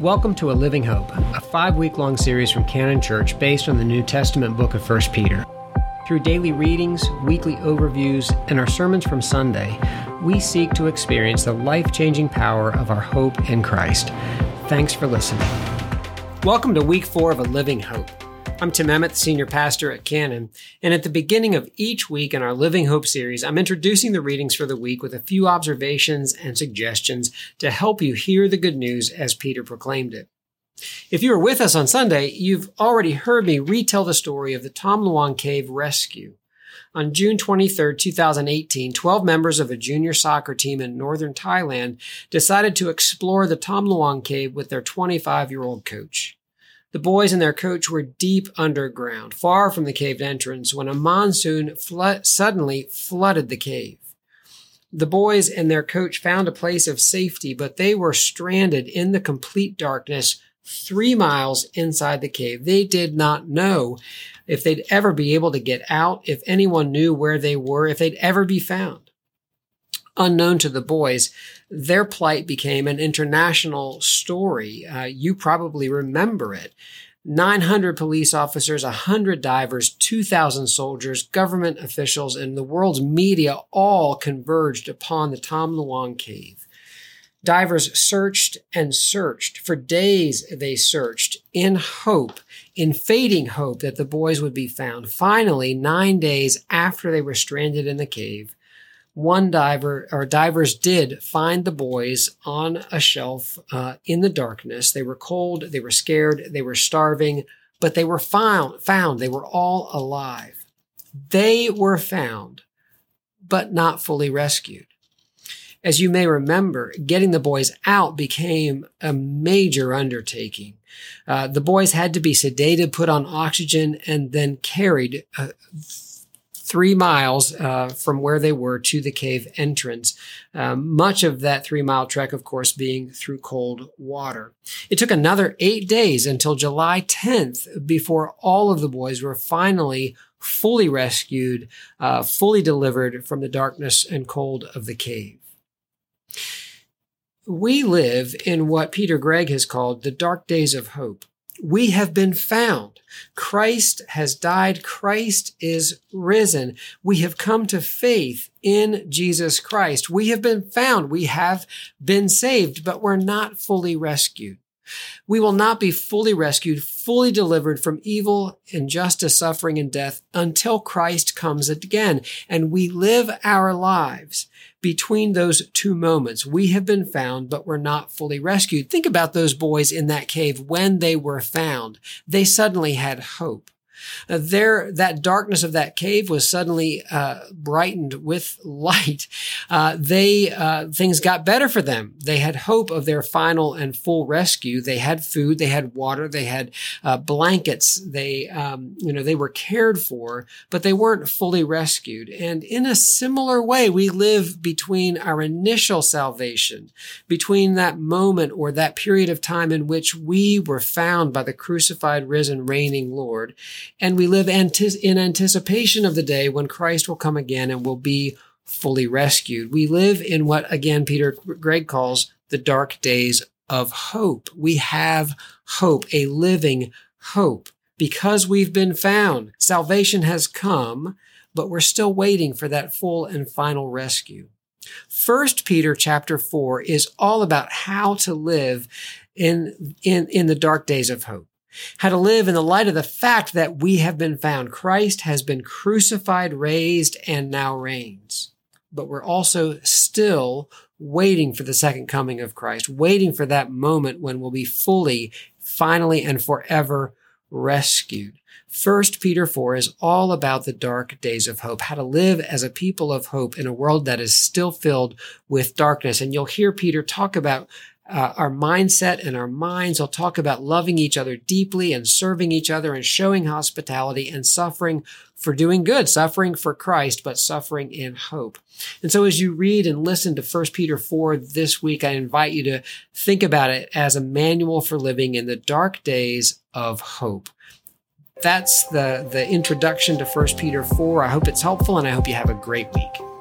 Welcome to A Living Hope, a five week long series from Canon Church based on the New Testament book of 1 Peter. Through daily readings, weekly overviews, and our sermons from Sunday, we seek to experience the life changing power of our hope in Christ. Thanks for listening. Welcome to week four of A Living Hope. I'm Tim Emmett, Senior Pastor at Canon, and at the beginning of each week in our Living Hope series, I'm introducing the readings for the week with a few observations and suggestions to help you hear the good news as Peter proclaimed it. If you were with us on Sunday, you've already heard me retell the story of the Tham Luang Cave rescue. On June 23, 2018, 12 members of a junior soccer team in northern Thailand decided to explore the Tham Luang Cave with their 25 year old coach. The boys and their coach were deep underground, far from the cave entrance, when a monsoon suddenly flooded the cave. The boys and their coach found a place of safety, but they were stranded in the complete darkness three miles inside the cave. They did not know if they'd ever be able to get out, if anyone knew where they were, if they'd ever be found unknown to the boys, their plight became an international story. Uh, you probably remember it. 900 police officers, 100 divers, 2,000 soldiers, government officials, and the world's media all converged upon the Tham Luang cave. Divers searched and searched. For days they searched in hope, in fading hope that the boys would be found. Finally, nine days after they were stranded in the cave, one diver or divers did find the boys on a shelf uh, in the darkness. They were cold, they were scared, they were starving, but they were found. Found. They were all alive. They were found, but not fully rescued. As you may remember, getting the boys out became a major undertaking. Uh, the boys had to be sedated, put on oxygen, and then carried uh, three miles uh, from where they were to the cave entrance. Um, much of that three mile trek, of course, being through cold water. It took another eight days until July 10th before all of the boys were finally fully rescued, uh, fully delivered from the darkness and cold of the cave. We live in what Peter Greig has called the dark days of hope we have been found. Christ has died. Christ is risen. We have come to faith in Jesus Christ. We have been found. We have been saved, but we're not fully rescued. We will not be fully rescued, fully delivered from evil, injustice, suffering, and death until Christ comes again. And we live our lives between those two moments. We have been found, but we're not fully rescued. Think about those boys in that cave when they were found. They suddenly had hope. Uh, there, that darkness of that cave was suddenly uh, brightened with light. Uh, they uh, things got better for them. They had hope of their final and full rescue. They had food, they had water, they had uh, blankets. They, um, you know, they were cared for, but they weren't fully rescued. And in a similar way, we live between our initial salvation, between that moment or that period of time in which we were found by the crucified, risen, reigning Lord and we live in anticipation of the day when Christ will come again and will be fully rescued. We live in what, again, Peter Greig calls the dark days of hope. We have hope, a living hope. Because we've been found, salvation has come, but we're still waiting for that full and final rescue. First Peter chapter 4 is all about how to live in, in, in the dark days of hope how to live in the light of the fact that we have been found. Christ has been crucified, raised, and now reigns. But we're also still waiting for the second coming of Christ, waiting for that moment when we'll be fully, finally, and forever rescued. First Peter 4 is all about the dark days of hope, how to live as a people of hope in a world that is still filled with darkness. And you'll hear Peter talk about uh, our mindset and our minds. I'll talk about loving each other deeply and serving each other and showing hospitality and suffering for doing good, suffering for Christ, but suffering in hope. And so as you read and listen to 1 Peter 4 this week, I invite you to think about it as a manual for living in the dark days of hope. That's the, the introduction to 1 Peter 4. I hope it's helpful and I hope you have a great week.